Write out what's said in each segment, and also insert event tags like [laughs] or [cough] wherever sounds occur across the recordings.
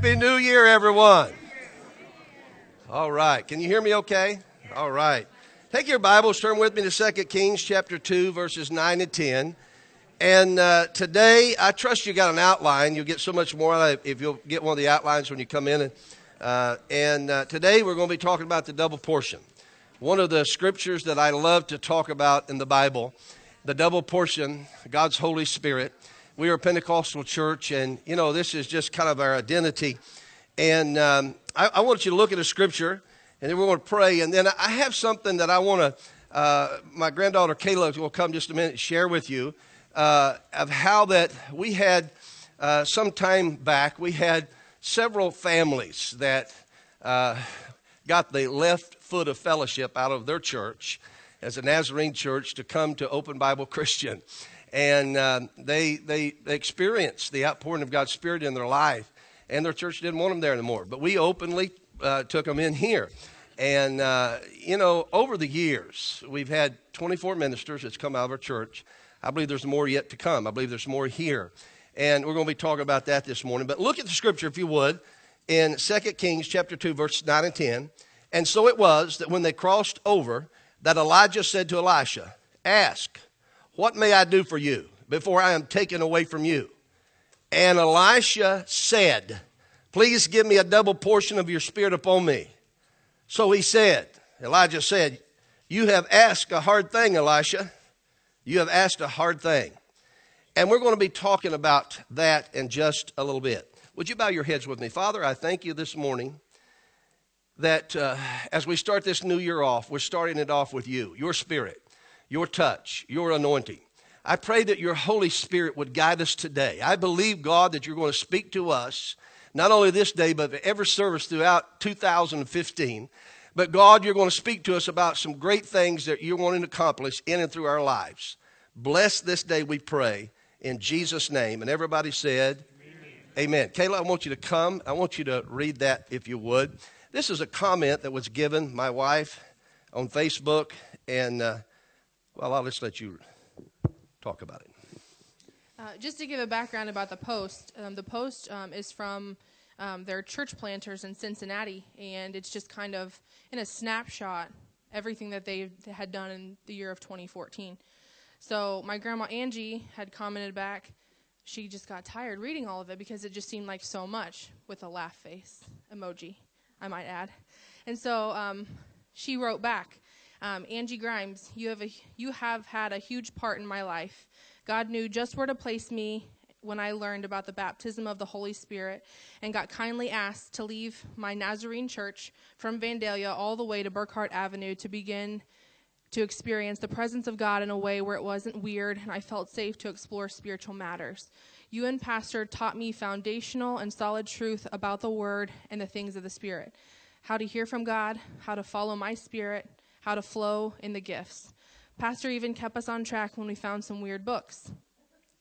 Happy New Year, everyone. All right. Can you hear me okay? All right. Take your Bibles, turn with me to 2 Kings chapter 2, verses 9 and 10. And uh, today, I trust you got an outline. You'll get so much more out of if you'll get one of the outlines when you come in. And, uh, and uh, today, we're going to be talking about the double portion. One of the scriptures that I love to talk about in the Bible, the double portion, God's Holy Spirit. We are a Pentecostal church, and you know, this is just kind of our identity. And um, I, I, want you to look at a scripture, and then we're going to pray. And then I have something that I want to, uh, my granddaughter Kayla will come just a minute and share with you uh, of how that we had uh, some time back, we had several families that uh, got the left foot of fellowship out of their church as a Nazarene church to come to Open Bible Christian and they, they, they experienced the outpouring of God's Spirit in their life, and their church didn't want them there anymore. But we openly uh, took them in here. And, uh, you know, over the years, we've had 24 ministers that's come out of our church. I believe there's more yet to come. I believe there's more here. And we're going to be talking about that this morning. But look at the scripture, if you would, in 2 Kings chapter 2, verse 9 and 10. And so it was that when they crossed over, that Elijah said to Elisha, Ask, what may I do for you before I am taken away from you? And Elisha said, Please give me a double portion of your spirit upon me. So he said, Elijah said, You have asked a hard thing, Elisha. You have asked a hard thing. And we're going to be talking about that in just a little bit. Would you bow your heads with me? Father, I thank you this morning that uh, as we start this new year off, we're starting it off with you, your spirit your touch, your anointing. I pray that your Holy Spirit would guide us today. I believe, God, that you're going to speak to us, not only this day, but every service throughout 2015. But God, you're going to speak to us about some great things that you're wanting to accomplish in and through our lives. Bless this day, we pray, in Jesus' name. And everybody said, Amen. Amen. Kayla, I want you to come. I want you to read that if you would. This is a comment that was given my wife on Facebook, and uh, well, I'll just let you talk about it. Uh, just to give a background about the Post, um, the Post um, is from um, their church planters in Cincinnati, and it's just kind of in a snapshot everything that they had done in the year of 2014. So my grandma Angie had commented back. She just got tired reading all of it because it just seemed like so much with a laugh face emoji, I might add. And so um, she wrote back um, Angie Grimes, you have, a, you have had a huge part in my life. God knew just where to place me when I learned about the baptism of the Holy Spirit and got kindly asked to leave my Nazarene church from Vandalia all the way to Burkhardt Avenue to begin to experience the presence of God in a way where it wasn't weird and I felt safe to explore spiritual matters. You and Pastor taught me foundational and solid truth about the Word and the things of the Spirit how to hear from God, how to follow my spirit, how to flow in the gifts. Pastor even kept us on track when we found some weird books.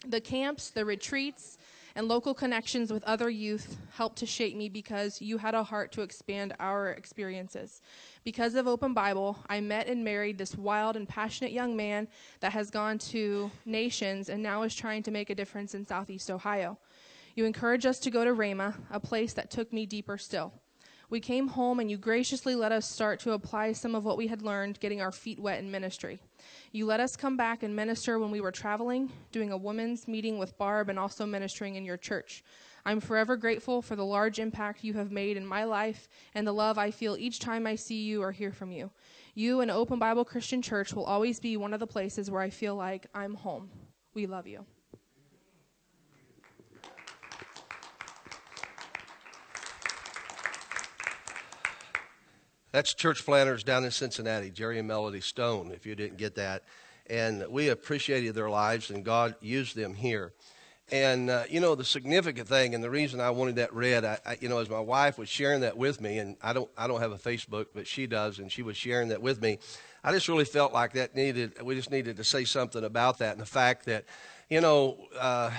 The camps, the retreats, and local connections with other youth helped to shape me because you had a heart to expand our experiences. Because of Open Bible, I met and married this wild and passionate young man that has gone to nations and now is trying to make a difference in Southeast Ohio. You encouraged us to go to Rama, a place that took me deeper still. We came home and you graciously let us start to apply some of what we had learned, getting our feet wet in ministry. You let us come back and minister when we were traveling, doing a women's meeting with Barb, and also ministering in your church. I'm forever grateful for the large impact you have made in my life and the love I feel each time I see you or hear from you. You and Open Bible Christian Church will always be one of the places where I feel like I'm home. We love you. That's church planters down in Cincinnati, Jerry and Melody Stone, if you didn't get that. And we appreciated their lives, and God used them here. And, uh, you know, the significant thing, and the reason I wanted that read, I, I, you know, as my wife was sharing that with me, and I don't, I don't have a Facebook, but she does, and she was sharing that with me. I just really felt like that needed, we just needed to say something about that and the fact that, you know, uh,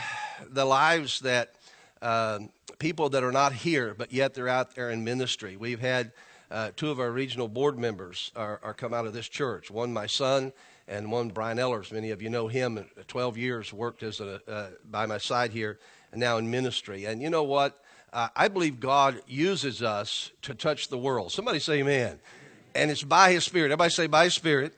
the lives that uh, people that are not here, but yet they're out there in ministry. We've had uh, two of our regional board members are, are come out of this church. One, my son, and one, Brian Ellers. Many of you know him. Uh, 12 years worked as a, uh, by my side here, and now in ministry. And you know what? uh, I believe God uses us to touch the world. Somebody say amen. And it's by His Spirit. Everybody say by His Spirit.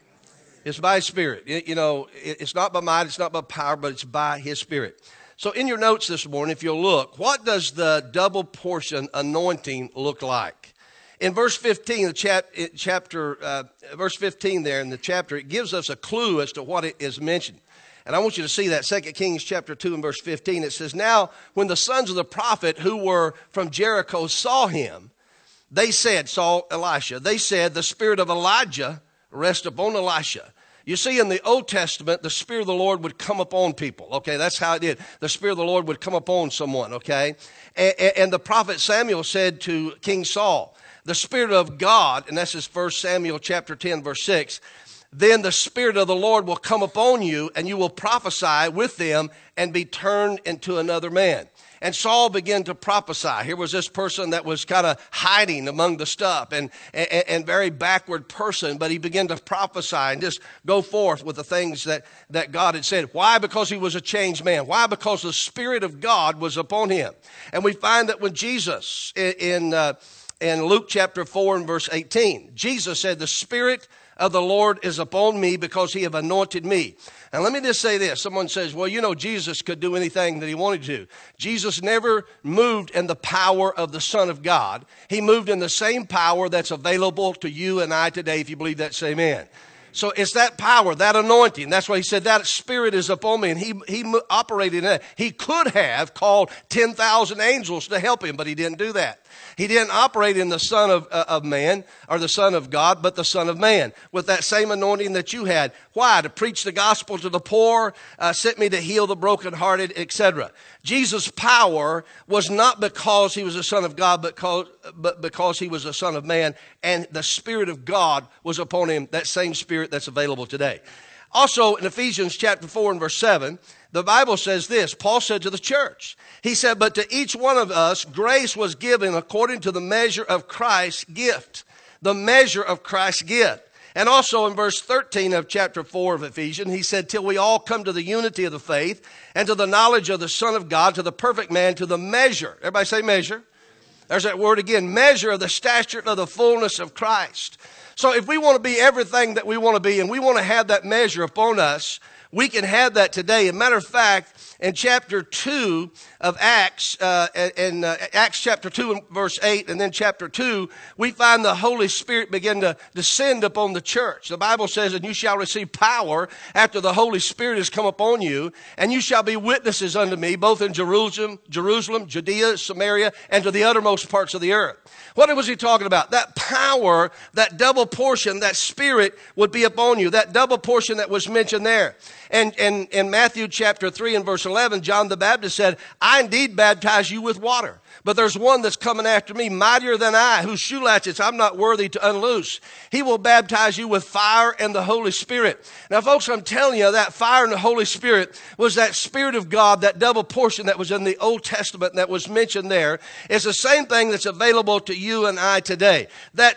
It's by His Spirit. It, you know, it, it's not by might, it's not by power, but it's by His Spirit. So, in your notes this morning, if you'll look, what does the double portion anointing look like? In verse 15, the chap, chapter, uh, verse 15 there in the chapter, it gives us a clue as to what it is mentioned. And I want you to see that 2 Kings chapter 2 and verse 15. It says, Now, when the sons of the prophet who were from Jericho saw him, they said, saw Elisha, they said, The spirit of Elijah rest upon Elisha. You see, in the Old Testament, the Spirit of the Lord would come upon people. Okay, that's how it did. The Spirit of the Lord would come upon someone, okay? And, and the prophet Samuel said to King Saul, The Spirit of God, and that's his first Samuel chapter 10, verse 6, then the Spirit of the Lord will come upon you, and you will prophesy with them and be turned into another man. And Saul began to prophesy. Here was this person that was kind of hiding among the stuff and, and, and, very backward person, but he began to prophesy and just go forth with the things that, that God had said. Why? Because he was a changed man. Why? Because the Spirit of God was upon him. And we find that when Jesus, in, in, uh, in Luke chapter 4 and verse 18, Jesus said, The Spirit of the Lord is upon me because he have anointed me. And let me just say this. Someone says, well, you know, Jesus could do anything that he wanted to. Jesus never moved in the power of the Son of God. He moved in the same power that's available to you and I today. If you believe that, say amen. So it's that power, that anointing. That's why he said that spirit is upon me. And he, he operated in it. He could have called 10,000 angels to help him, but he didn't do that. He didn't operate in the Son of, uh, of Man or the Son of God, but the Son of Man with that same anointing that you had. Why? To preach the gospel to the poor, uh, sent me to heal the brokenhearted, etc. Jesus' power was not because he was a Son of God, but because, but because he was a Son of Man, and the Spirit of God was upon him, that same Spirit that's available today. Also, in Ephesians chapter 4 and verse 7, the Bible says this Paul said to the church, He said, But to each one of us, grace was given according to the measure of Christ's gift. The measure of Christ's gift. And also in verse 13 of chapter 4 of Ephesians, he said, Till we all come to the unity of the faith and to the knowledge of the Son of God, to the perfect man, to the measure. Everybody say measure. There's that word again measure of the stature of the fullness of Christ. So if we want to be everything that we want to be and we want to have that measure upon us, we can have that today. As a matter of fact, in chapter 2 of Acts, uh, in uh, Acts chapter 2 and verse 8, and then chapter 2, we find the Holy Spirit begin to descend upon the church. The Bible says, And you shall receive power after the Holy Spirit has come upon you, and you shall be witnesses unto me, both in Jerusalem, Jerusalem, Judea, Samaria, and to the uttermost parts of the earth. What was he talking about? That power, that double portion, that spirit would be upon you, that double portion that was mentioned there. And in Matthew chapter 3 and verse 11, John the Baptist said, I indeed baptize you with water. But there's one that's coming after me, mightier than I, whose shoe latchets I'm not worthy to unloose. He will baptize you with fire and the Holy Spirit. Now, folks, I'm telling you, that fire and the Holy Spirit was that Spirit of God, that double portion that was in the Old Testament that was mentioned there. It's the same thing that's available to you and I today. That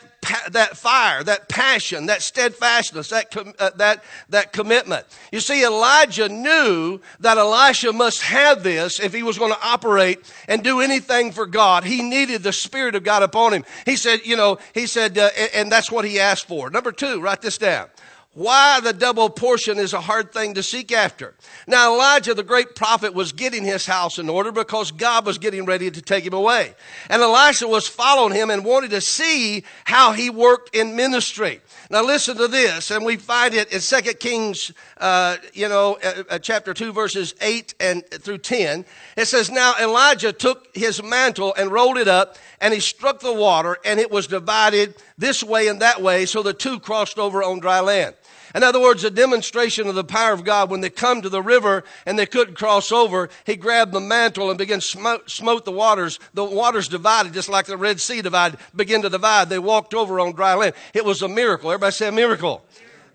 that fire, that passion, that steadfastness, that, com- uh, that, that commitment. You see, Elijah knew that Elisha must have this if he was going to operate and do anything for God. He needed the Spirit of God upon him. He said, you know, he said, uh, and that's what he asked for. Number two, write this down why the double portion is a hard thing to seek after. Now, Elijah, the great prophet, was getting his house in order because God was getting ready to take him away. And Elisha was following him and wanted to see how he worked in ministry. Now, listen to this, and we find it in 2 Kings, uh, you know, uh, uh, chapter 2, verses 8 and through 10. It says, Now Elijah took his mantle and rolled it up, and he struck the water, and it was divided this way and that way, so the two crossed over on dry land. In other words, a demonstration of the power of God. When they come to the river and they couldn't cross over, he grabbed the mantle and began smote, smote the waters. The waters divided, just like the Red Sea divided, began to divide. They walked over on dry land. It was a miracle. Everybody say a miracle.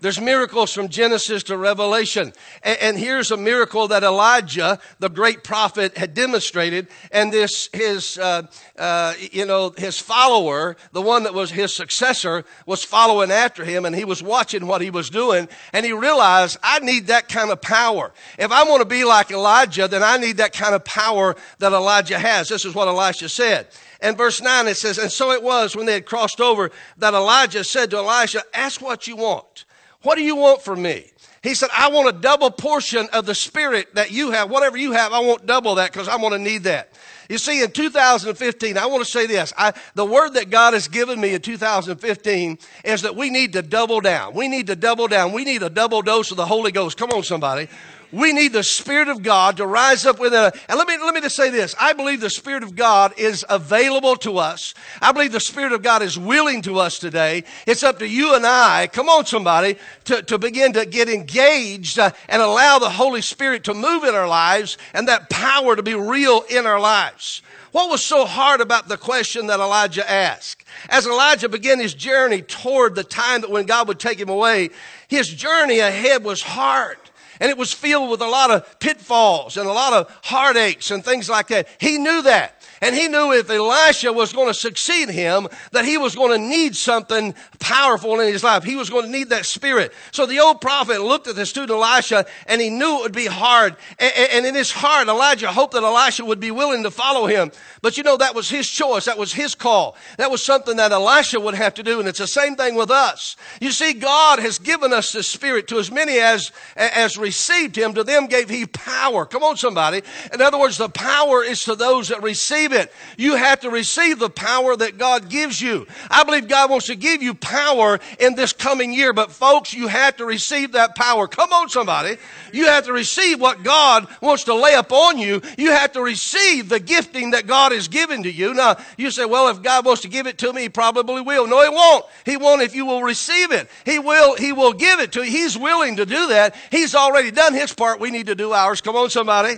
There's miracles from Genesis to Revelation. And, and, here's a miracle that Elijah, the great prophet, had demonstrated. And this, his, uh, uh, you know, his follower, the one that was his successor, was following after him and he was watching what he was doing. And he realized, I need that kind of power. If I want to be like Elijah, then I need that kind of power that Elijah has. This is what Elisha said. And verse 9 it says, And so it was when they had crossed over that Elijah said to Elisha, Ask what you want. What do you want from me? He said, I want a double portion of the spirit that you have. Whatever you have, I want double that because I'm going to need that. You see, in 2015, I want to say this. I, the word that God has given me in 2015 is that we need to double down. We need to double down. We need a double dose of the Holy Ghost. Come on, somebody. We need the Spirit of God to rise up within us. And let me, let me just say this. I believe the Spirit of God is available to us. I believe the Spirit of God is willing to us today. It's up to you and I, come on somebody, to, to begin to get engaged uh, and allow the Holy Spirit to move in our lives and that power to be real in our lives. What was so hard about the question that Elijah asked? As Elijah began his journey toward the time that when God would take him away, his journey ahead was hard and it was filled with a lot of pitfalls and a lot of heartaches and things like that. He knew that. And he knew if Elisha was going to succeed him, that he was going to need something powerful in his life. He was going to need that spirit. So the old prophet looked at the student Elisha and he knew it would be hard. And in his heart, Elijah hoped that Elisha would be willing to follow him. But you know, that was his choice. That was his call. That was something that Elisha would have to do. And it's the same thing with us. You see, God has given us the spirit to as many as, as received him. To them gave he power. Come on, somebody. In other words, the power is to those that receive receive it. You have to receive the power that God gives you. I believe God wants to give you power in this coming year, but folks, you have to receive that power. Come on, somebody. You have to receive what God wants to lay upon you. You have to receive the gifting that God has given to you. Now, you say, well, if God wants to give it to me, he probably will. No, he won't. He won't if you will receive it. He will, he will give it to you. He's willing to do that. He's already done his part. We need to do ours. Come on, somebody.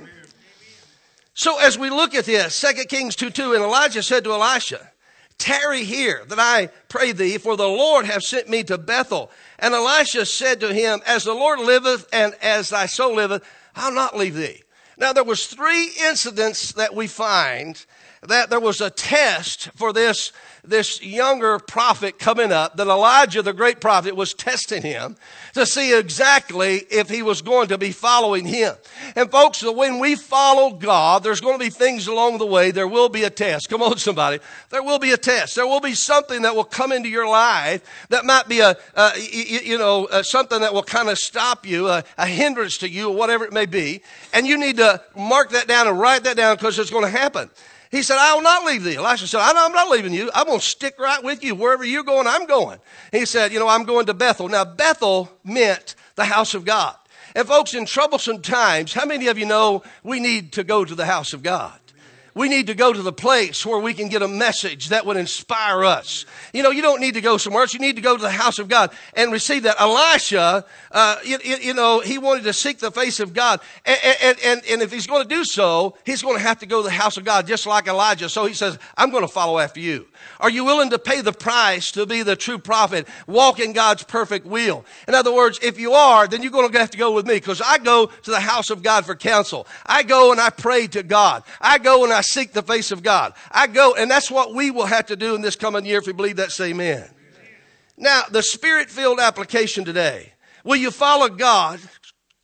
So as we look at this, 2 Kings 2 2, and Elijah said to Elisha, Tarry here that I pray thee, for the Lord hath sent me to Bethel. And Elisha said to him, As the Lord liveth and as thy soul liveth, I'll not leave thee. Now there was three incidents that we find that there was a test for this this younger prophet coming up, that Elijah, the great prophet, was testing him to see exactly if he was going to be following him. And folks, when we follow God, there's going to be things along the way. There will be a test. Come on, somebody. There will be a test. There will be something that will come into your life that might be a, you, you, know, something that will kind of stop you, a, a hindrance to you, or whatever it may be. And you need to mark that down and write that down because it's going to happen. He said, I will not leave thee. Elisha said, I'm not leaving you. I'm going to stick right with you. Wherever you're going, I'm going. He said, You know, I'm going to Bethel. Now, Bethel meant the house of God. And folks, in troublesome times, how many of you know we need to go to the house of God? We need to go to the place where we can get a message that would inspire us. You know, you don't need to go somewhere else. You need to go to the house of God and receive that. Elisha, uh, you, you, know, he wanted to seek the face of God. And, and, and, and if he's going to do so, he's going to have to go to the house of God just like Elijah. So he says, I'm going to follow after you. Are you willing to pay the price to be the true prophet, walk in God's perfect will? In other words, if you are, then you're going to have to go with me because I go to the house of God for counsel. I go and I pray to God. I go and I seek the face of God. I go, and that's what we will have to do in this coming year if we believe that, say amen. Now, the spirit filled application today. Will you follow God,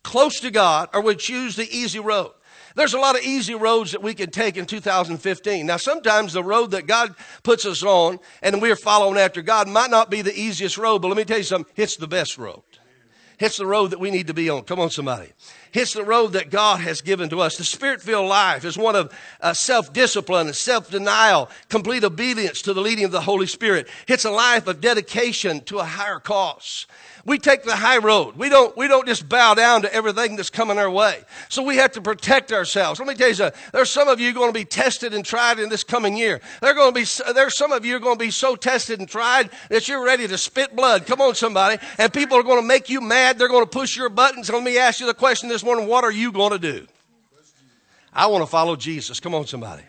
close to God, or will you choose the easy road? There's a lot of easy roads that we can take in 2015. Now, sometimes the road that God puts us on and we're following after God might not be the easiest road, but let me tell you something, it's the best road. It's the road that we need to be on. Come on, somebody. It's the road that God has given to us. The spirit filled life is one of uh, self discipline and self denial, complete obedience to the leading of the Holy Spirit. It's a life of dedication to a higher cause. We take the high road. We don't, we don't just bow down to everything that's coming our way. So we have to protect ourselves. Let me tell you something. There's some of you going to be tested and tried in this coming year. There going to be, there's some of you are going to be so tested and tried that you're ready to spit blood. Come on, somebody. And people are going to make you mad. They're going to push your buttons. let me ask you the question this morning. What are you going to do? I want to follow Jesus. Come on, somebody.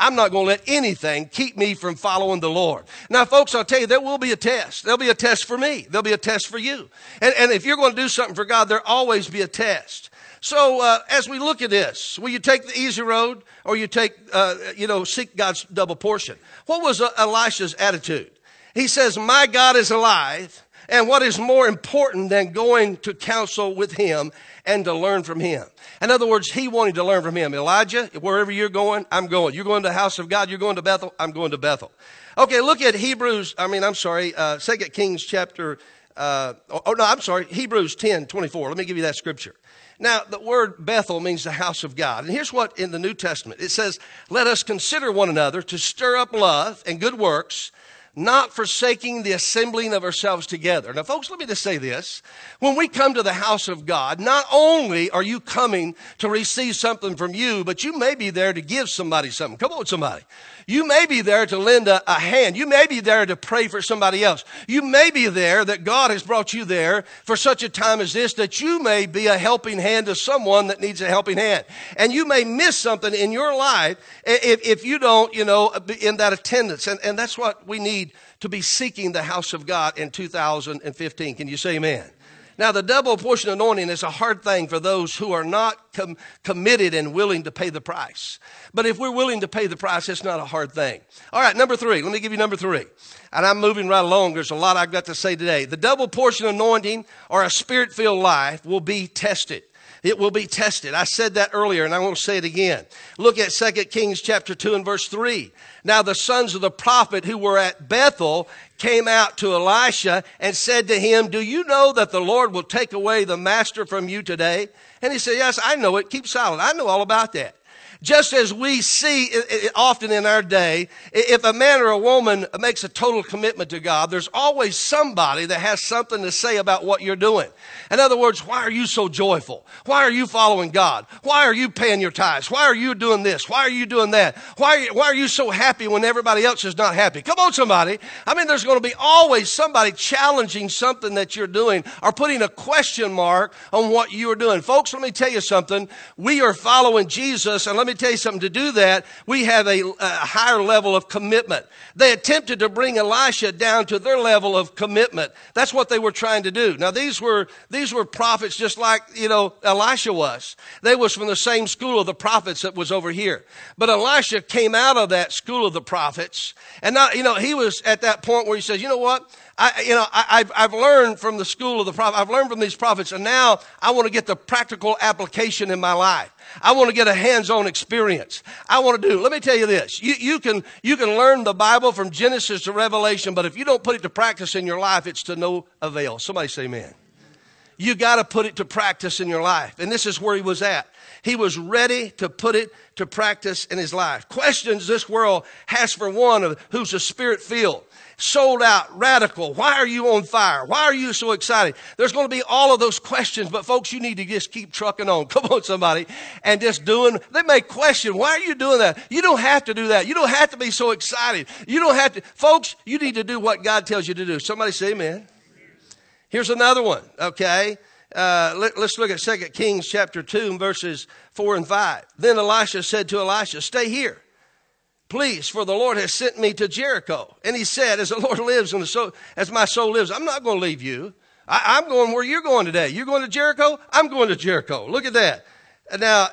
I'm not going to let anything keep me from following the Lord. Now, folks, I'll tell you, there will be a test. There'll be a test for me. There'll be a test for you. And, and if you're going to do something for God, there'll always be a test. So uh, as we look at this, will you take the easy road or you take, uh, you know, seek God's double portion? What was Elisha's attitude? He says, my God is alive. And what is more important than going to counsel with him and to learn from him? In other words, he wanted to learn from him. Elijah, wherever you're going, I'm going. You're going to the house of God. You're going to Bethel. I'm going to Bethel. Okay, look at Hebrews. I mean, I'm sorry, uh, Kings chapter. Uh, oh no, I'm sorry, Hebrews 10, 24. Let me give you that scripture. Now, the word Bethel means the house of God. And here's what in the New Testament it says, Let us consider one another to stir up love and good works not forsaking the assembling of ourselves together. Now, folks, let me just say this. When we come to the house of God, not only are you coming to receive something from you, but you may be there to give somebody something. Come on, somebody. You may be there to lend a, a, hand. You may be there to pray for somebody else. You may be there that God has brought you there for such a time as this that you may be a helping hand to someone that needs a helping hand. And you may miss something in your life if, if you don't, you know, in that attendance. And, and that's what we need to be seeking the house of God in 2015. Can you say amen? Now, the double portion anointing is a hard thing for those who are not com- committed and willing to pay the price. But if we're willing to pay the price, it's not a hard thing. All right, number three. Let me give you number three. And I'm moving right along. There's a lot I've got to say today. The double portion anointing or a spirit filled life will be tested. It will be tested. I said that earlier and I want to say it again. Look at 2 Kings chapter 2 and verse 3. Now the sons of the prophet who were at Bethel came out to Elisha and said to him, Do you know that the Lord will take away the master from you today? And he said, Yes, I know it. Keep silent. I know all about that. Just as we see it often in our day, if a man or a woman makes a total commitment to God, there's always somebody that has something to say about what you're doing. In other words, why are you so joyful? Why are you following God? Why are you paying your tithes? Why are you doing this? Why are you doing that? Why, why are you so happy when everybody else is not happy? Come on, somebody. I mean, there's going to be always somebody challenging something that you're doing or putting a question mark on what you are doing. Folks, let me tell you something. We are following Jesus, and let me me tell you something. To do that, we have a, a higher level of commitment. They attempted to bring Elisha down to their level of commitment. That's what they were trying to do. Now, these were, these were prophets just like, you know, Elisha was. They was from the same school of the prophets that was over here. But Elisha came out of that school of the prophets. And now, you know, he was at that point where he says, you know what? I, you know, I, have I've learned from the school of the prophet. I've learned from these prophets, and now I want to get the practical application in my life. I want to get a hands-on experience. I want to do. Let me tell you this: you, you can you can learn the Bible from Genesis to Revelation, but if you don't put it to practice in your life, it's to no avail. Somebody say, "Amen." You got to put it to practice in your life, and this is where he was at. He was ready to put it to practice in his life. Questions this world has for one of who's a spirit filled sold out, radical. Why are you on fire? Why are you so excited? There's going to be all of those questions, but folks, you need to just keep trucking on. [laughs] Come on, somebody, and just doing. They may question, why are you doing that? You don't have to do that. You don't have to be so excited. You don't have to, folks. You need to do what God tells you to do. Somebody say, Amen. Here's another one. Okay. Uh, let, us look at 2 Kings chapter 2 verses 4 and 5. Then Elisha said to Elisha, Stay here Please, for the Lord has sent me to Jericho. And he said, As the Lord lives and soul, as my soul lives, I'm not going to leave you. I, am going where you're going today. You're going to Jericho? I'm going to Jericho. Look at that. Now,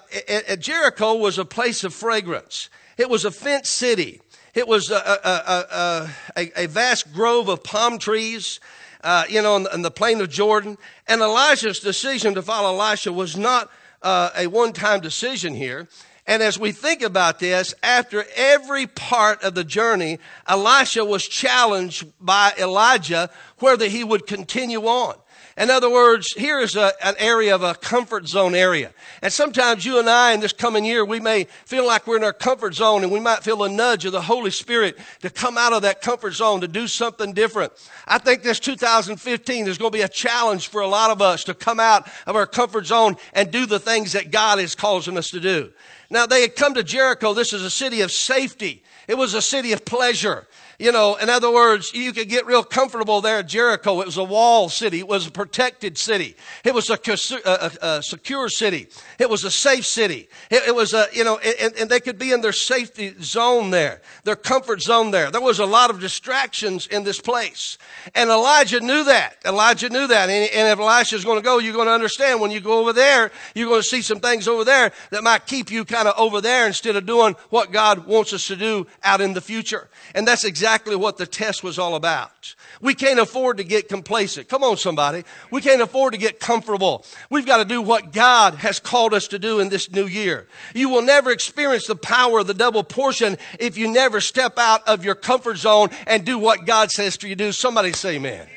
Jericho was a place of fragrance. It was a fenced city. It was a, a, a, vast grove of palm trees, uh, you know, in the, in the, plain of Jordan. And Elijah's decision to follow Elisha was not uh, a one-time decision here. And as we think about this, after every part of the journey, Elisha was challenged by Elijah whether he would continue on. In other words, here is a, an area of a comfort zone area. And sometimes you and I in this coming year, we may feel like we're in our comfort zone and we might feel a nudge of the Holy Spirit to come out of that comfort zone to do something different. I think this 2015 is going to be a challenge for a lot of us to come out of our comfort zone and do the things that God is causing us to do. Now they had come to Jericho. This is a city of safety. It was a city of pleasure. You know, in other words, you could get real comfortable there at Jericho. It was a wall city. It was a protected city. It was a, a, a secure city. It was a safe city. It, it was a, you know, and, and, they could be in their safety zone there, their comfort zone there. There was a lot of distractions in this place. And Elijah knew that. Elijah knew that. And, and if Elisha's going to go, you're going to understand when you go over there, you're going to see some things over there that might keep you kind of over there instead of doing what God wants us to do out in the future. And that's exactly exactly what the test was all about. We can't afford to get complacent. Come on, somebody. We can't afford to get comfortable. We've got to do what God has called us to do in this new year. You will never experience the power of the double portion if you never step out of your comfort zone and do what God says to you do. Somebody say amen.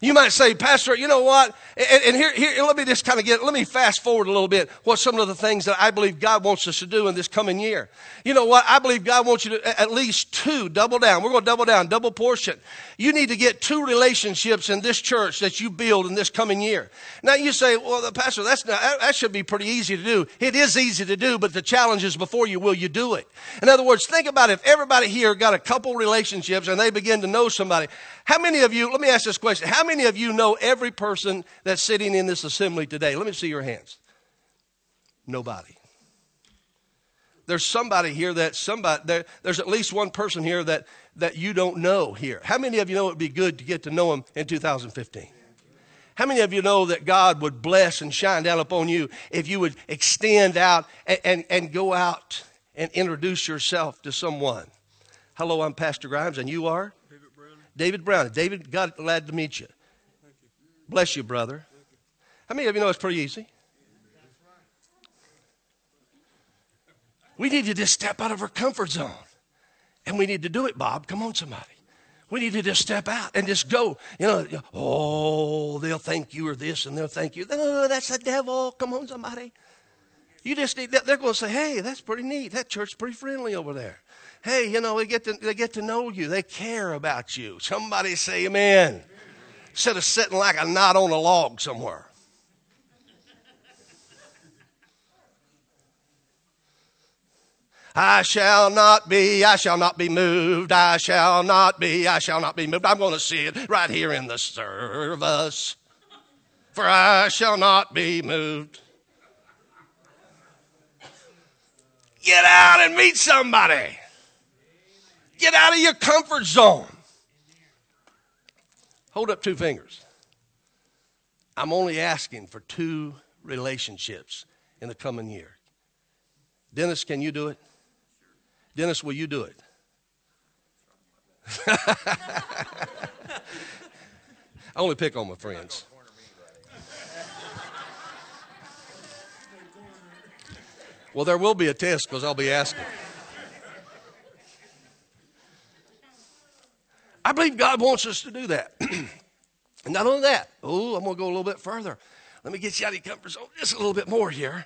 You might say, Pastor, you know what? And, and, here, here, let me just kind of get, let me fast forward a little bit. What some of the things that I believe God wants us to do in this coming year. You know what? I believe God wants you to at least two double down. We're going to double down, double portion. You need to get two relationships in this church that you build in this coming year. Now you say, well, pastor, that's not, that should be pretty easy to do. It is easy to do, but the challenge is before you, will you do it? In other words, think about if everybody here got a couple relationships and they begin to know somebody. How many of you, let me ask this question. How many of you know every person that's sitting in this assembly today? Let me see your hands. Nobody. There's somebody here that somebody there, there's at least one person here that that you don't know here. How many of you know it would be good to get to know him in 2015? How many of you know that God would bless and shine down upon you if you would extend out and, and, and go out and introduce yourself to someone? Hello, I'm Pastor Grimes, and you are? David Brown. David, Brown. David, God, glad to meet you. Bless you, brother. How many of you know it's pretty easy? We need to just step out of our comfort zone. And we need to do it, Bob. Come on, somebody. We need to just step out and just go. You know, oh, they'll thank you or this and they'll thank you. No, that's the devil. Come on, somebody. You just need, they're going to say, hey, that's pretty neat. That church's pretty friendly over there hey, you know, they get to, they get to know you. They care about you. Somebody say amen. amen. Instead of sitting like a knot on a log somewhere. I shall not be, I shall not be moved, I shall not be, I shall not be moved. I'm going to see it right here in the service. For I shall not be moved. Get out and meet somebody. Get out of your comfort zone. Hold up two fingers. I'm only asking for two relationships in the coming year. Dennis, can you do it? Dennis, will you do it? [laughs] I only pick on my friends. Well, there will be a test because I'll be asking. I believe God wants us to do that. [clears throat] and not only that, oh, I'm going to go a little bit further. Let me get you out of your comfort zone just a little bit more here.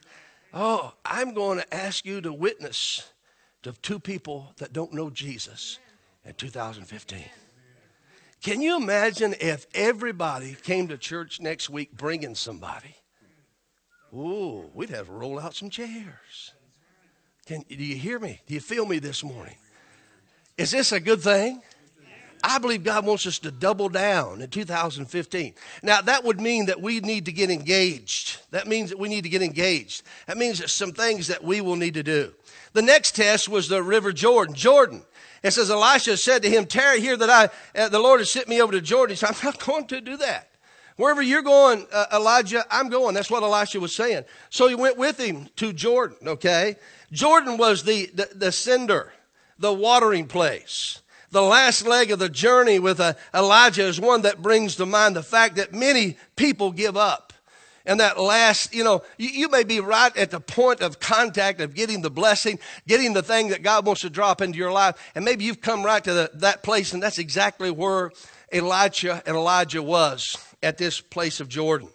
Oh, I'm going to ask you to witness to two people that don't know Jesus in 2015. Can you imagine if everybody came to church next week bringing somebody? Ooh, we'd have to roll out some chairs. Can, do you hear me? Do you feel me this morning? Is this a good thing? I believe God wants us to double down in 2015. Now, that would mean that we need to get engaged. That means that we need to get engaged. That means some things that we will need to do. The next test was the River Jordan. Jordan. It says, Elisha said to him, Tarry here that I, uh, the Lord has sent me over to Jordan. He said, I'm not [laughs] going to do that. Wherever you're going, uh, Elijah, I'm going. That's what Elisha was saying. So he went with him to Jordan, okay? Jordan was the, the, the sender, the watering place the last leg of the journey with Elijah is one that brings to mind the fact that many people give up. And that last, you know, you, you, may be right at the point of contact of getting the blessing, getting the thing that God wants to drop into your life. And maybe you've come right to the, that place, and that's exactly where Elijah and Elijah was at this place of Jordan.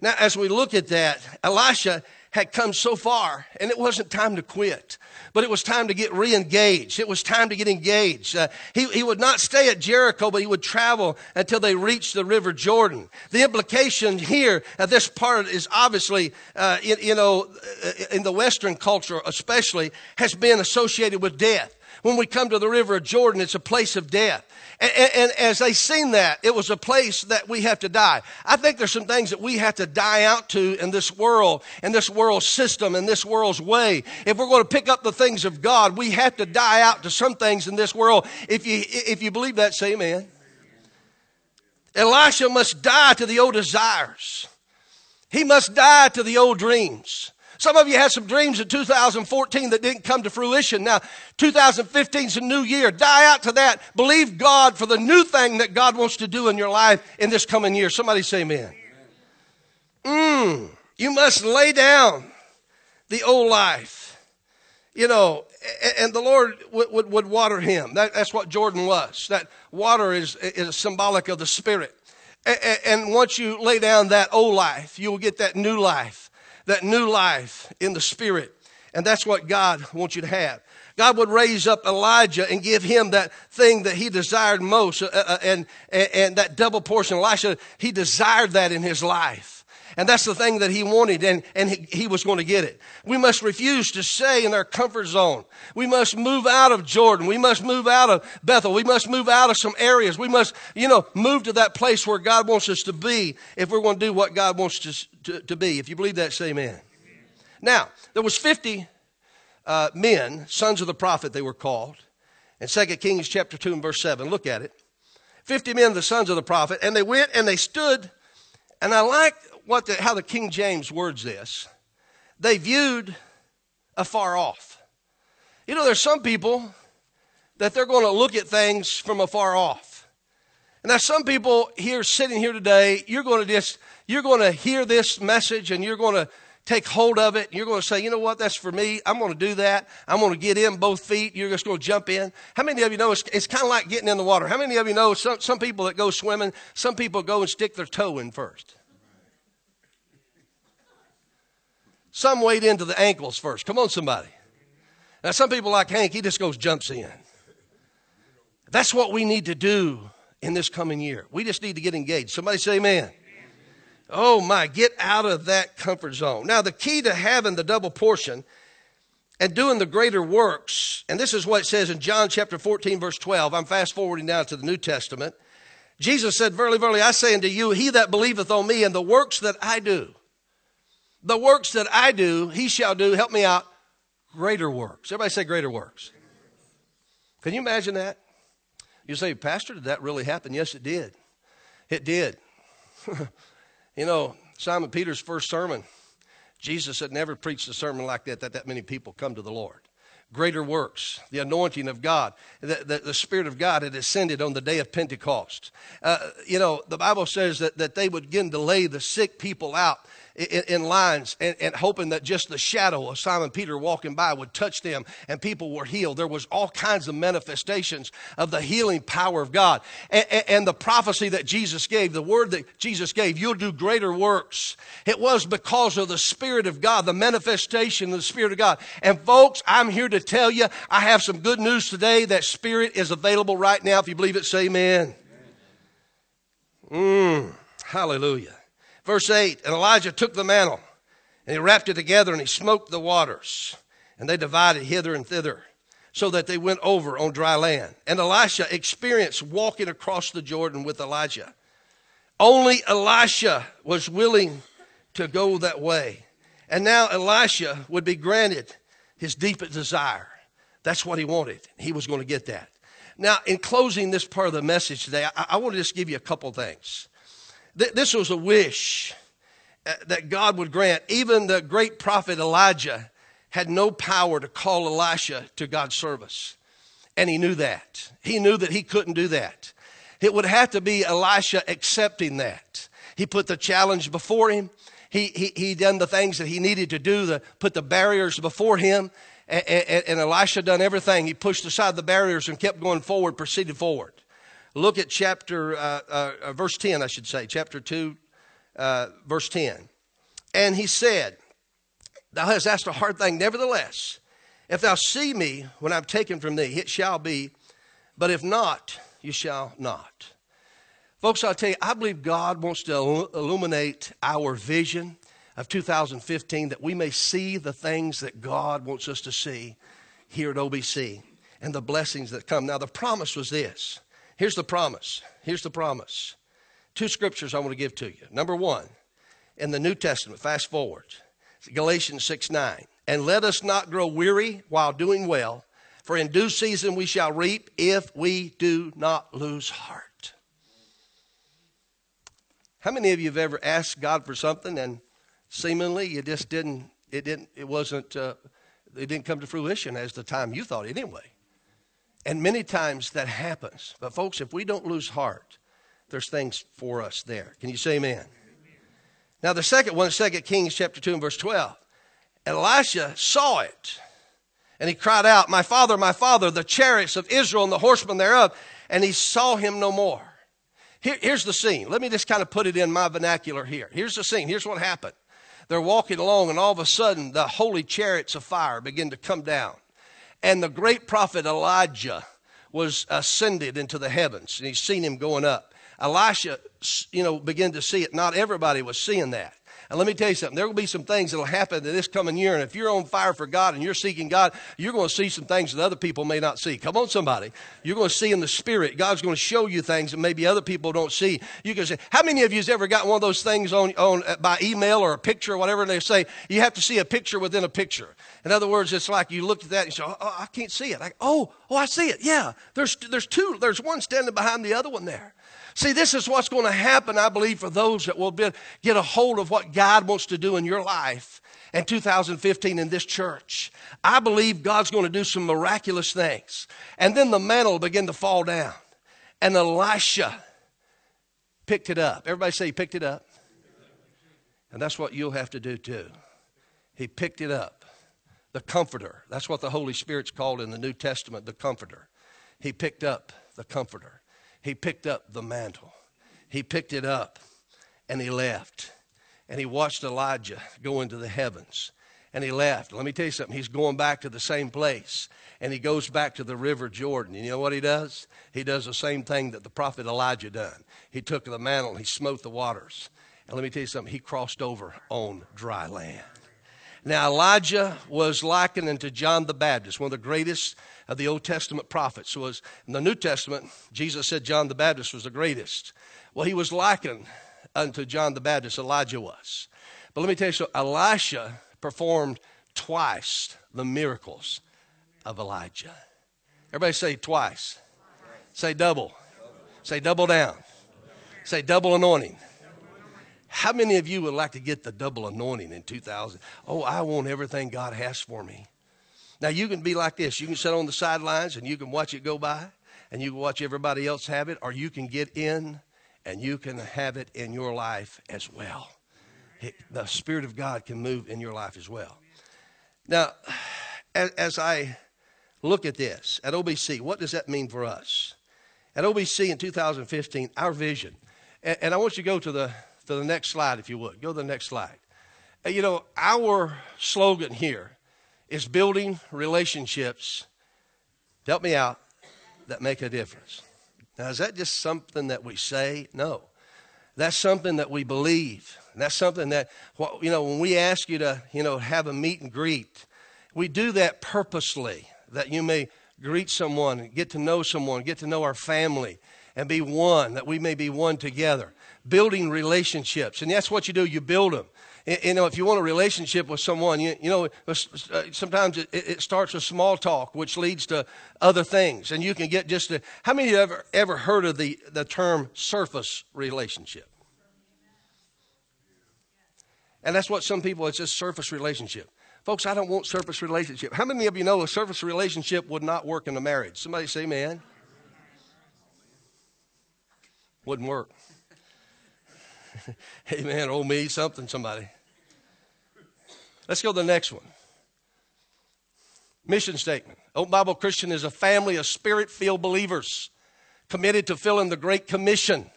Now, as we look at that, Elisha had come so far, and it wasn't time to quit but it was time to get re-engaged. It was time to get engaged. Uh, he, he would not stay at Jericho, but he would travel until they reached the River Jordan. The implication here at this part is obviously, uh, in, you know, uh, in the Western culture especially, has been associated with death. When we come to the river of Jordan, it's a place of death. And, and, and, as they seen that, it was a place that we have to die. I think there's some things that we have to die out to in this world, in this world system, in this world's way. If we're going to pick up the things of God, we have to die out to some things in this world. If you, if you believe that, say amen. Elisha must die to the old desires. He must die to the old dreams. Some of you had some dreams in 2014 that didn't come to fruition. Now, 2015 is a new year. Die out to that. Believe God for the new thing that God wants to do in your life in this coming year. Somebody say amen. Mm, you must lay down the old life. You know, and the Lord would, would, would water him. That, that's what Jordan was. That water is, is symbolic of the Spirit. And, and once you lay down that old life, you will get that new life that new life in the Spirit. And that's what God wants you to have. God would raise up Elijah and give him that thing that he desired most, uh, uh, and, and, and that double portion. Elisha, he desired that in his life. And that's the thing that he wanted, and, and he, he, was going to get it. We must refuse to stay in our comfort zone. We must move out of Jordan. We must move out of Bethel. We must move out of some areas. We must, you know, move to that place where God wants us to be if we're going to do what God wants us to, to, to be. If you believe that, say amen. Now, there was 50 uh, men, sons of the prophet they were called, in 2 Kings chapter 2 and verse 7. Look at it. 50 men, the sons of the prophet, and they went and they stood, and I like what the, how the King James words this. They viewed afar off. You know, there's some people that they're going to look at things from afar off. And there's some people here sitting here today, you're going to just, you're going to hear this message and you're going to take hold of it. You're going to say, you know what, that's for me. I'm going to do that. I'm going to get in both feet. You're just going to jump in. How many of you know it's, it's kind of like getting in the water? How many of you know some, some people that go swimming, some people go and stick their toe in first? Some wade into the ankles first. Come on, somebody. Now, some people like Hank, he just goes, jumps in. That's what we need to do in this coming year. We just need to get engaged. Somebody say amen. Oh my, get out of that comfort zone. Now, the key to having the double portion and doing the greater works, and this is what it says in John chapter 14, verse 12. I'm fast forwarding now to the New Testament. Jesus said, Verily, verily, I say unto you, he that believeth on me and the works that I do, the works that I do, he shall do, help me out, greater works. Everybody say greater works. Can you imagine that? You say, Pastor, did that really happen? Yes, it did. It did. [laughs] you know, Simon Peter's first sermon, Jesus had never preached a sermon like that, that that many people come to the Lord. Greater works, the anointing of God, the, the, the Spirit of God had ascended on the day of Pentecost. Uh, you know, the Bible says that, that they would begin to lay the sick people out in, in lines and, and, hoping that just the shadow of Simon Peter walking by would touch them and people were healed. There was all kinds of manifestations of the healing power of God. And, and, and the prophecy that Jesus gave, the word that Jesus gave, you'll do greater works. It was because of the Spirit of God, the manifestation of the Spirit of God. And folks, I'm here to tell you, I have some good news today. That Spirit is available right now. If you believe it, say amen. Mm, hallelujah. Verse 8 And Elijah took the mantle, and he wrapped it together, and he smoked the waters, and they divided hither and thither, so that they went over on dry land. And Elisha experienced walking across the Jordan with Elijah. Only Elisha was willing to go that way. And now Elisha would be granted his deepest desire. That's what he wanted. He was going to get that. Now, in closing this part of the message today, I, I want to just give you a couple things. This was a wish uh, that God would grant. Even the great prophet Elijah had no power to call Elisha to God's service. And he knew that. He knew that he couldn't do that. It would have to be Elisha accepting that. He put the challenge before him. He, he, he done the things that he needed to do, to put the barriers before him. And, and, and Elisha done everything. He pushed aside the barriers and kept going forward, proceeded forward. Look at chapter, uh, uh, uh, verse 10, I should say, chapter 2, uh, verse 10. And he said, Thou hast asked a hard thing, nevertheless, if thou see me when I'm taken from thee, it shall be, but if not, you shall not. Folks, I'll tell you, I believe God wants to illuminate our vision of 2015 that we may see the things that God wants us to see here at OBC. and the blessings that come. Now, the promise was this. Here's the promise. Here's the promise. Two scriptures I want to give to you. Number one, in the New Testament, fast forward, Galatians 6 9. And let us not grow weary while doing well, for in due season we shall reap if we do not lose heart. How many of you have ever asked God for something and seemingly you just didn't, it didn't, it wasn't, uh, it didn't come to fruition as the time you thought it anyway? And many times that happens. But folks, if we don't lose heart, there's things for us there. Can you say amen? Now the second one, 2 Kings chapter 2 and verse 12. Elisha saw it. And he cried out, My father, my father, the chariots of Israel and the horsemen thereof. And he saw him no more. Here, here's the scene. Let me just kind of put it in my vernacular here. Here's the scene. Here's what happened. They're walking along, and all of a sudden, the holy chariots of fire begin to come down. And the great prophet Elijah was ascended into the heavens, and he's seen him going up. Elisha, you know, began to see it. Not everybody was seeing that. And let me tell you something. There will be some things that will happen in this coming year. And if you're on fire for God and you're seeking God, you're going to see some things that other people may not see. Come on, somebody. You're going to see in the spirit. God's going to show you things that maybe other people don't see. You can say, how many of you has ever got one of those things on, on uh, by email or a picture or whatever? And they say, you have to see a picture within a picture. In other words, it's like you look at that and you say, oh, oh I can't see it. Oh, oh, I see it. Yeah. There's, there's two. There's one standing behind the other one there. See, this is what's going to happen, I believe, for those that will be, get a hold of what God wants to do in your life in 2015 in this church. I believe God's going to do some miraculous things. And then the mantle will begin to fall down. And Elisha picked it up. Everybody say he picked it up. And that's what you'll have to do too. He picked it up. The comforter. That's what the Holy Spirit's called in the New Testament, the comforter. He picked up the comforter he picked up the mantle. He picked it up and he left. And he watched Elijah go into the heavens. And he left. Let me tell you something. He's going back to the same place. And he goes back to the river Jordan. You know what he does? He does the same thing that the prophet Elijah done. He took the mantle and he smote the waters. And let me tell you something. He crossed over on dry land. Now, Elijah was likened unto John the Baptist, one of the greatest of the Old Testament prophets. Was in the New Testament, Jesus said John the Baptist was the greatest. Well, he was likened unto John the Baptist, Elijah was. But let me tell you so Elisha performed twice the miracles of Elijah. Everybody say twice. Say double. Say double down. Say double anointing. How many of you would like to get the double anointing in 2000? Oh, I want everything God has for me. Now, you can be like this. You can sit on the sidelines and you can watch it go by and you can watch everybody else have it, or you can get in and you can have it in your life as well. It, the Spirit of God can move in your life as well. Now, as, as I look at this at OBC, what does that mean for us? At OBC in 2015, our vision, and, and I want you to go to the to the next slide, if you would. Go to the next slide. Uh, you know, our slogan here is building relationships, help me out, that make a difference. Now, is that just something that we say? No. That's something that we believe. That's something that, you know, when we ask you to, you know, have a meet and greet, we do that purposely, that you may greet someone, get to know someone, get to know our family, and be one, that we may be one together building relationships. And that's what you do, you build them. You know, if you want a relationship with someone, you, you know, uh, sometimes it, it, starts with small talk, which leads to other things. And you can get just a, how many of you ever, ever heard of the, the term surface relationship? And that's what some people, it's just surface relationship. Folks, I don't want surface relationship. How many of you know a surface relationship would not work in a marriage? Somebody say, man. Wouldn't work. [laughs] Amen. Oh, me, something, somebody. Let's go to the next one. Mission statement. Open Bible Christian is a family of spirit filled believers committed to filling the Great Commission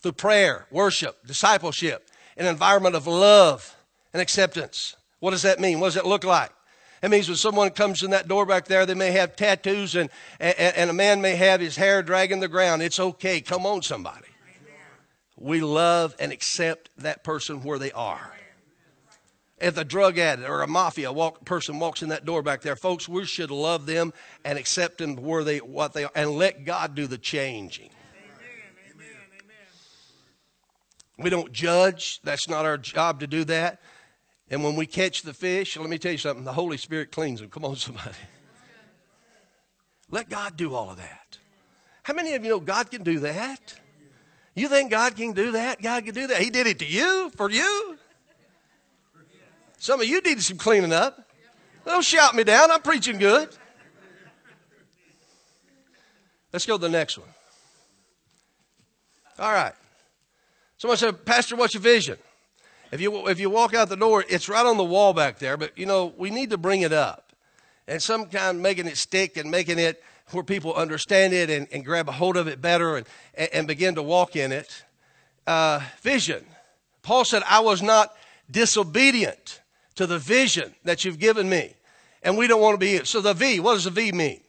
through prayer, worship, discipleship, an environment of love and acceptance. What does that mean? What does it look like? It means when someone comes in that door back there, they may have tattoos and, and, and a man may have his hair dragging the ground. It's okay. Come on, somebody we love and accept that person where they are. if a drug addict or a mafia walk, person walks in that door back there, folks, we should love them and accept them where they what they are, and let God do the changing. We don't judge. That's not our job to do that. And when we catch the fish, let me tell you something, the Holy Spirit cleans them. Come on, [laughs] somebody. Let God do all of that. How many of you know God can do that? You think God can do that? God can do that. He did it to you, for you. Some of you needed some cleaning up. Don't shout me down. I'm preaching good. Let's go to the next one. All right. Someone said, Pastor, what's your vision? If you, if you walk out the door, it's right on the wall back there, but you know, we need to bring it up. And some kind of making it stick and making it where people understand it and, and grab a hold of it better and, and begin to walk in it. Uh, vision. Paul said, I was not disobedient to the vision that you've given me. And we don't want to be. So the V, what does the V mean?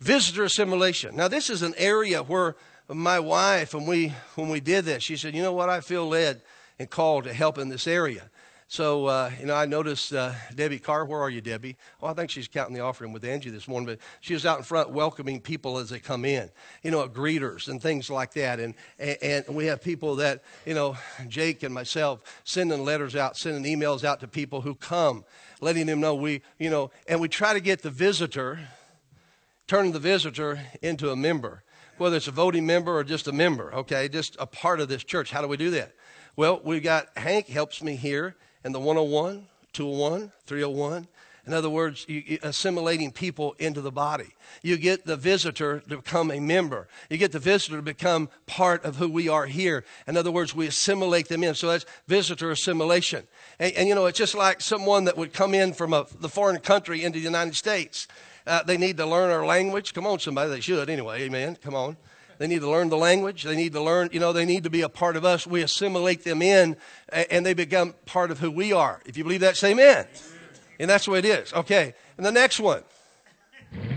Visitor assimilation. Now, this is an area where my wife, when we, when we did this, she said, You know what? I feel led and called to help in this area. So, uh, you know, I noticed uh, Debbie Carr. Where are you, Debbie? Well, I think she's counting the offering with Angie this morning, but she was out in front welcoming people as they come in, you know, greeters and things like that. And, and, and we have people that, you know, Jake and myself sending letters out, sending emails out to people who come, letting them know we, you know, and we try to get the visitor, turn the visitor into a member whether it's a voting member or just a member, okay, just a part of this church. How do we do that? Well, we got Hank helps me here in the 101, 201, 301. In other words, you, assimilating people into the body. You get the visitor to become a member. You get the visitor to become part of who we are here. In other words, we assimilate them in. So that's visitor assimilation. And, and you know, it's just like someone that would come in from a, the foreign country into the United States. Uh, they need to learn our language. Come on, somebody. They should anyway. Amen. Come on. They need to learn the language. They need to learn, you know, they need to be a part of us. We assimilate them in and they become part of who we are. If you believe that, say amen. And that's the way it is. Okay. And the next one,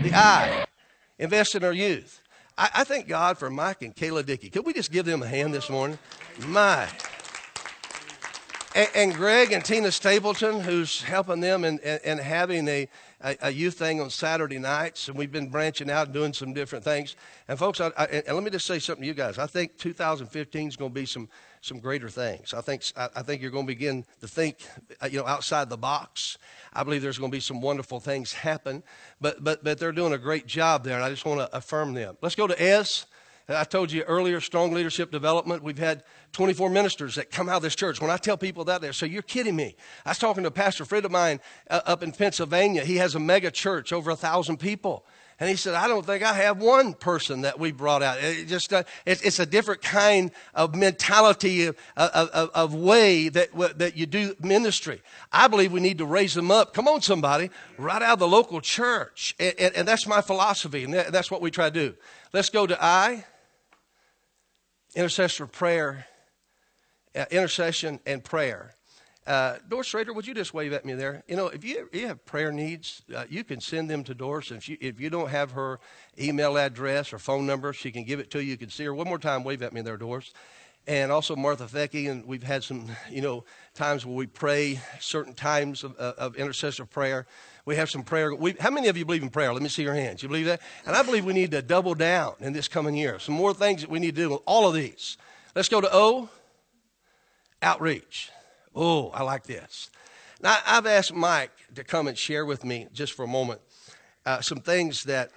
the I, invest in our youth. I, I thank God for Mike and Kayla Dickey. Could we just give them a hand this morning? My. And, and Greg and Tina Stapleton, who's helping them and, and, and having a, a, a, youth thing on Saturday nights, and we've been branching out and doing some different things. And folks, I, I, and let me just say something to you guys. I think 2015 is going to be some some greater things. I think I, I think you're going to begin to think, uh, you know, outside the box. I believe there's going to be some wonderful things happen. But but but they're doing a great job there, and I just want to affirm them. Let's go to S. I told you earlier, strong leadership development. We've had 24 ministers that come out of this church. When I tell people that, they say, You're kidding me. I was talking to a pastor friend of mine uh, up in Pennsylvania. He has a mega church, over a thousand people. And he said, I don't think I have one person that we brought out. It just, uh, it, it's a different kind of mentality, of, of, of, way that, that you do ministry. I believe we need to raise them up. Come on, somebody, right out of the local church. And, and, and that's my philosophy, and that's what we try to do. Let's go to I intercessor prayer, uh, intercession and prayer. Uh, Doris Schrader, would you just wave at me there? You know, if you, you have prayer needs, uh, you can send them to Doris. If you, if you don't have her email address or phone number, she can give it to you. You can see her. One more time, wave at me there, Doris. And also Martha Fecky, and we've had some, [laughs] you know, times where we pray certain times of, uh, of intercessor prayer. We have some prayer. We, how many of you believe in prayer? Let me see your hands. You believe that? And I believe we need to double down in this coming year. Some more things that we need to do with all of these. Let's go to O, outreach. Oh, I like this. Now, I've asked Mike to come and share with me just for a moment uh, some things that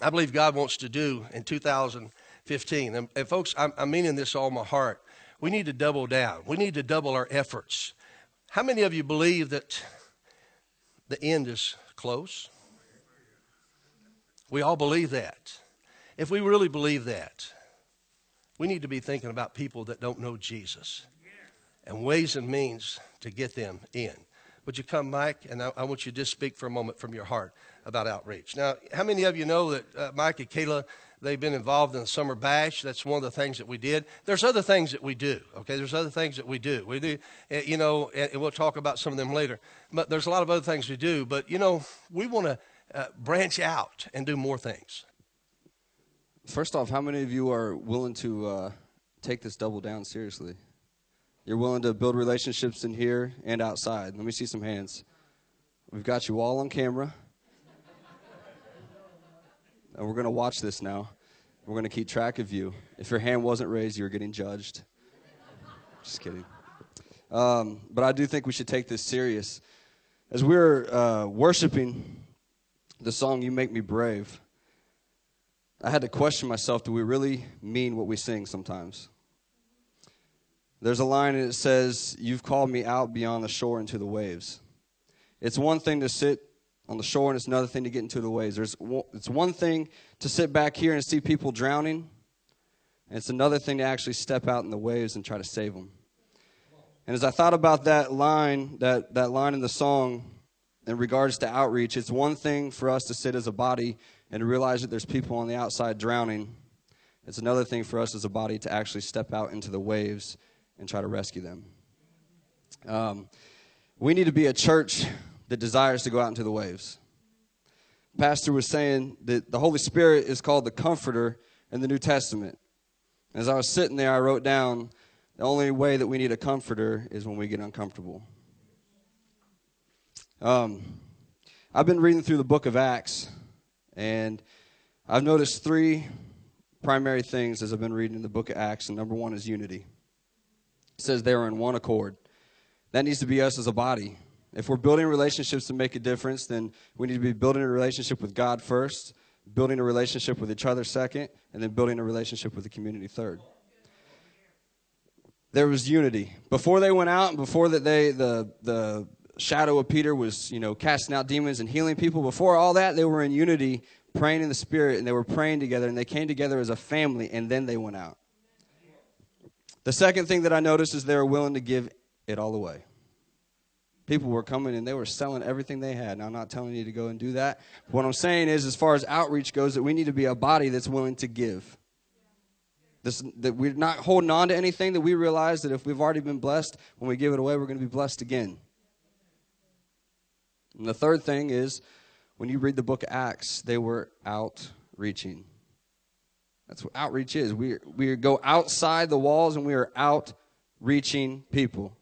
I believe God wants to do in 2015. And, and folks, I'm, I'm meaning this all my heart. We need to double down. We need to double our efforts. How many of you believe that the end is close. We all believe that. If we really believe that, we need to be thinking about people that don't know Jesus and ways and means to get them in. Would you come, Mike? And I, I, want you to just speak for a moment from your heart about outreach. Now, how many of you know that uh, Mike and Kayla They've been involved in the summer bash. That's one of the things that we did. There's other things that we do. Okay, there's other things that we do. We do, eh, you know, and we'll talk about some of them later. But there's a lot of other things we do. But you know, we want to uh, branch out and do more things. First off, how many of you are willing to uh, take this double down seriously? You're willing to build relationships in here and outside. Let me see some hands. We've got you all on camera. And we're going to watch this now. We're going to keep track of you. If your hand wasn't raised, you were getting judged. Just kidding. Um, but I do think we should take this serious. As we we're uh, worshiping the song You Make Me Brave, I had to question myself do we really mean what we sing sometimes? There's a line and it says, You've called me out beyond the shore into the waves. It's one thing to sit on the shore, and it's another thing to get into the waves. There's, it's one thing to sit back here and see people drowning, and it's another thing to actually step out in the waves and try to save them. And as I thought about that line, that, that line in the song in regards to outreach, it's one thing for us to sit as a body and to realize that there's people on the outside drowning. It's another thing for us as a body to actually step out into the waves and try to rescue them. Um, we need to be a church that desires to go out into the waves. Pastor was saying that the Holy Spirit is called the Comforter in the New Testament. As I was sitting there, I wrote down the only way that we need a comforter is when we get uncomfortable. Um, I've been reading through the book of Acts, and I've noticed three primary things as I've been reading the book of Acts, and number one is unity. It says they were in one accord. That needs to be us as a body. If we're building relationships to make a difference, then we need to be building a relationship with God first, building a relationship with each other second, and then building a relationship with the community third. There was unity. Before they went out, and before that they the the shadow of Peter was, you know, casting out demons and healing people, before all that, they were in unity, praying in the spirit, and they were praying together, and they came together as a family, and then they went out. The second thing that I noticed is they were willing to give it all away. People were coming and they were selling everything they had. Now, I'm not telling you to go and do that. What I'm saying is, as far as outreach goes, that we need to be a body that's willing to give. This, that we're not holding on to anything, that we realize that if we've already been blessed, when we give it away, we're going to be blessed again. And the third thing is, when you read the book of Acts, they were outreaching. That's what outreach is. We, we go outside the walls and we are outreaching people.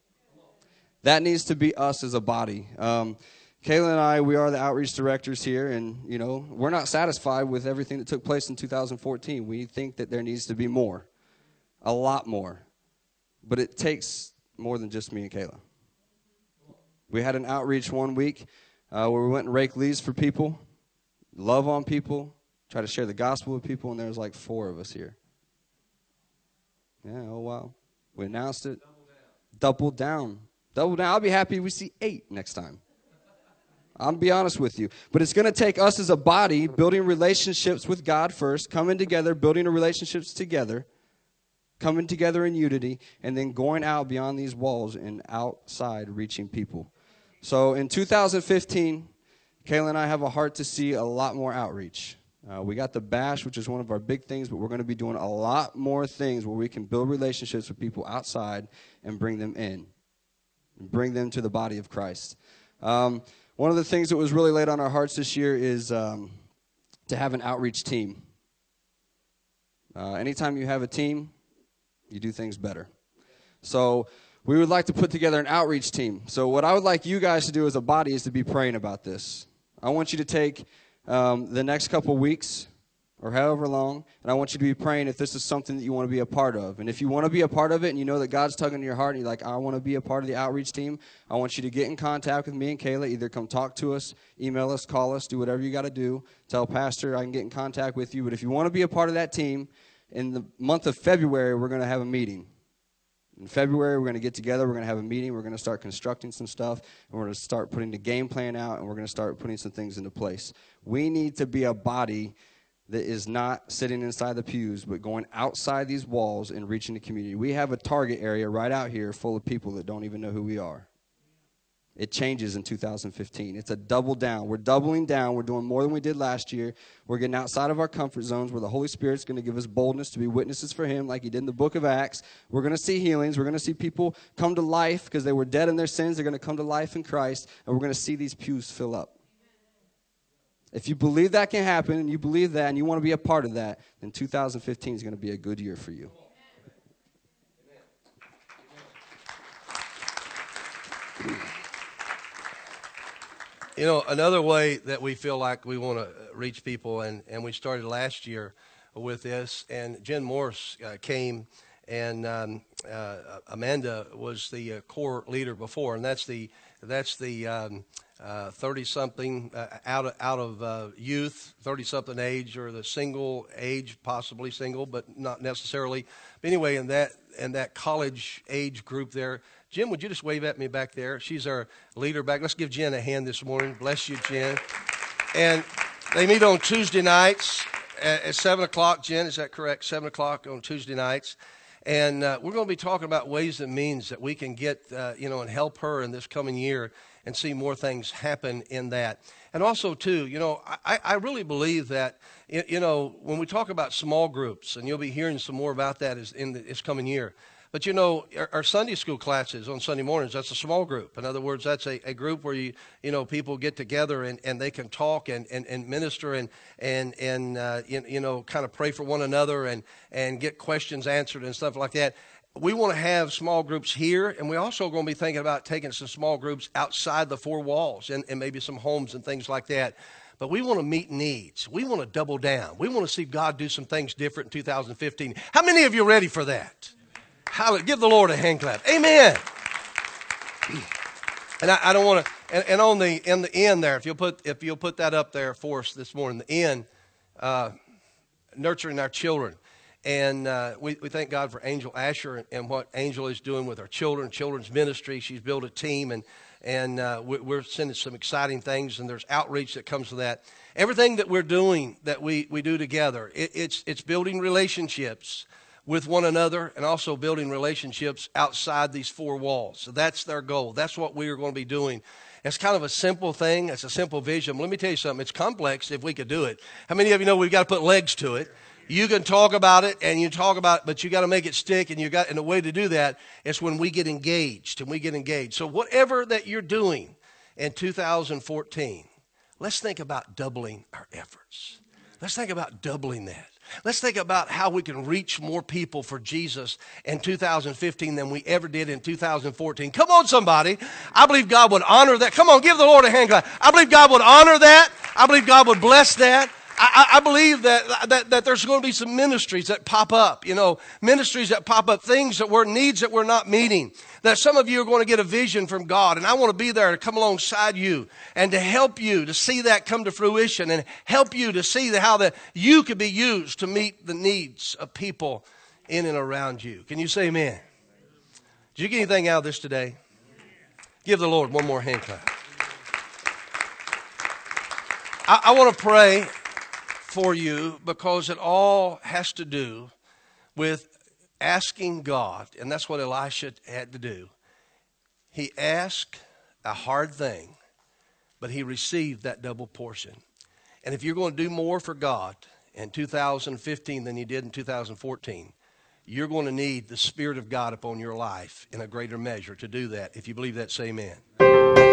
That needs to be us as a body. Um, Kayla and I, we are the outreach directors here, and you know we're not satisfied with everything that took place in 2014. We think that there needs to be more, a lot more, but it takes more than just me and Kayla. We had an outreach one week uh, where we went and rake leaves for people, love on people, try to share the gospel with people, and there was like four of us here. Yeah, oh wow. We announced it. Double down. Double down. Double down. I'll be happy we see eight next time. I'll be honest with you. But it's going to take us as a body building relationships with God first, coming together, building relationships together, coming together in unity, and then going out beyond these walls and outside reaching people. So in 2015, Kayla and I have a heart to see a lot more outreach. Uh, we got the bash, which is one of our big things, but we're going to be doing a lot more things where we can build relationships with people outside and bring them in, and bring them to the body of Christ. Um, one of the things that was really laid on our hearts this year is um, to have an outreach team. Uh, anytime you have a team, you do things better. So we would like to put together an outreach team. So what I would like you guys to do as a body is to be praying about this. I want you to take um, the next couple weeks or however long, and I want you to be praying if this is something that you want to be a part of. And if you want to be a part of it and you know that God's tugging your heart and you're like, I want to be a part of the outreach team, I want you to get in contact with me and Kayla. Either come talk to us, email us, call us, do whatever you got to do. Tell Pastor I can get in contact with you. But if you want to be a part of that team, in the month of February, we're going to have a meeting. In February, we're going to get together. We're going to have a meeting. We're going to start constructing some stuff. And we're going to start putting the game plan out. And we're going to start putting some things into place. We need to be a body that is not sitting inside the pews, but going outside these walls and reaching the community. We have a target area right out here full of people that don't even know who we are. It changes in 2015. It's a double down. We're doubling down. We're doing more than we did last year. We're getting outside of our comfort zones where the Holy Spirit's going to give us boldness to be witnesses for Him, like He did in the book of Acts. We're going to see healings. We're going to see people come to life because they were dead in their sins. They're going to come to life in Christ. And we're going to see these pews fill up. If you believe that can happen and you believe that and you want to be a part of that, then 2015 is going to be a good year for you. You know, another way that we feel like we want to reach people, and, and we started last year with this, and Jen Morse uh, came, and um, uh, Amanda was the uh, core leader before, and that's the that's the um, thirty something uh, out of, out of uh, youth, thirty something age, or the single age, possibly single, but not necessarily. But anyway, in that in that college age group there, Jen, would you just wave at me back there? She's our leader back. Let's give Jen a hand this morning. Bless you, Jen. And they meet on Tuesday nights at, at 7 o'clock. Jen, is that correct? 7 o'clock on Tuesday nights. And uh, we're going to be talking about ways and means that we can get, uh, you know, and help her in this coming year and see more things happen in that. And also, too, you know, I, I really believe that, you know, when we talk about small groups, and you'll be hearing some more about that in this coming year, but you know, our, our, Sunday school classes on Sunday mornings, that's a small group. In other words, that's a, a group where you, you know, people get together and, and they can talk and, and, and minister and, and, and uh, you, you know, kind of pray for one another and, and get questions answered and stuff like that. We want to have small groups here, and we're also going to be thinking about taking some small groups outside the four walls and, and maybe some homes and things like that but we want to meet needs. We want to double down. We want to see God do some things different in 2015. How many of you are ready for that? Hallelujah. Give the Lord a hand clap. Amen. And I, I don't want to. And, and, on the in the end there, if you'll put if you'll put that up there for us this morning, the end, uh, nurturing our children, and uh, we we thank God for Angel Asher and, and, what Angel is doing with our children, children's ministry. She's built a team, and and uh, we, are sending some exciting things, and there's outreach that comes with that. Everything that we're doing that we we do together, it, it's it's building relationships with one another and also building relationships outside these four walls. So that's their goal. That's what we are going to be doing. It's kind of a simple thing. It's a simple vision. Let me tell you something. It's complex if we could do it. How many of you know we've got to put legs to it? You can talk about it and you talk about it, but you got to make it stick. And you got, and the way to do that is when we get engaged and we get engaged. So whatever that you're doing in 2014, let's think about doubling our efforts. Let's think about doubling that. Let's think about how we can reach more people for Jesus in 2015 than we ever did in 2014. Come on, somebody. I believe God would honor that. Come on, give the Lord a hand clap. I believe God would honor that. I believe God would bless that. I, I, believe that, that, that there's going to be some ministries that pop up, you know, ministries that pop up, things that were needs that we're not meeting. That some of you are going to get a vision from God, and I want to be there to come alongside you and to help you to see that come to fruition and help you to see how that you could be used to meet the needs of people in and around you. Can you say amen? Did you get anything out of this today? Give the Lord one more hand clap. I, I want to pray for you because it all has to do with asking God, and that's what Elisha had to do. He asked a hard thing, but he received that double portion. And if you're going to do more for God in 2015 than you did in 2014, you're going to need the Spirit of God upon your life in a greater measure to do that. If you believe that, say amen.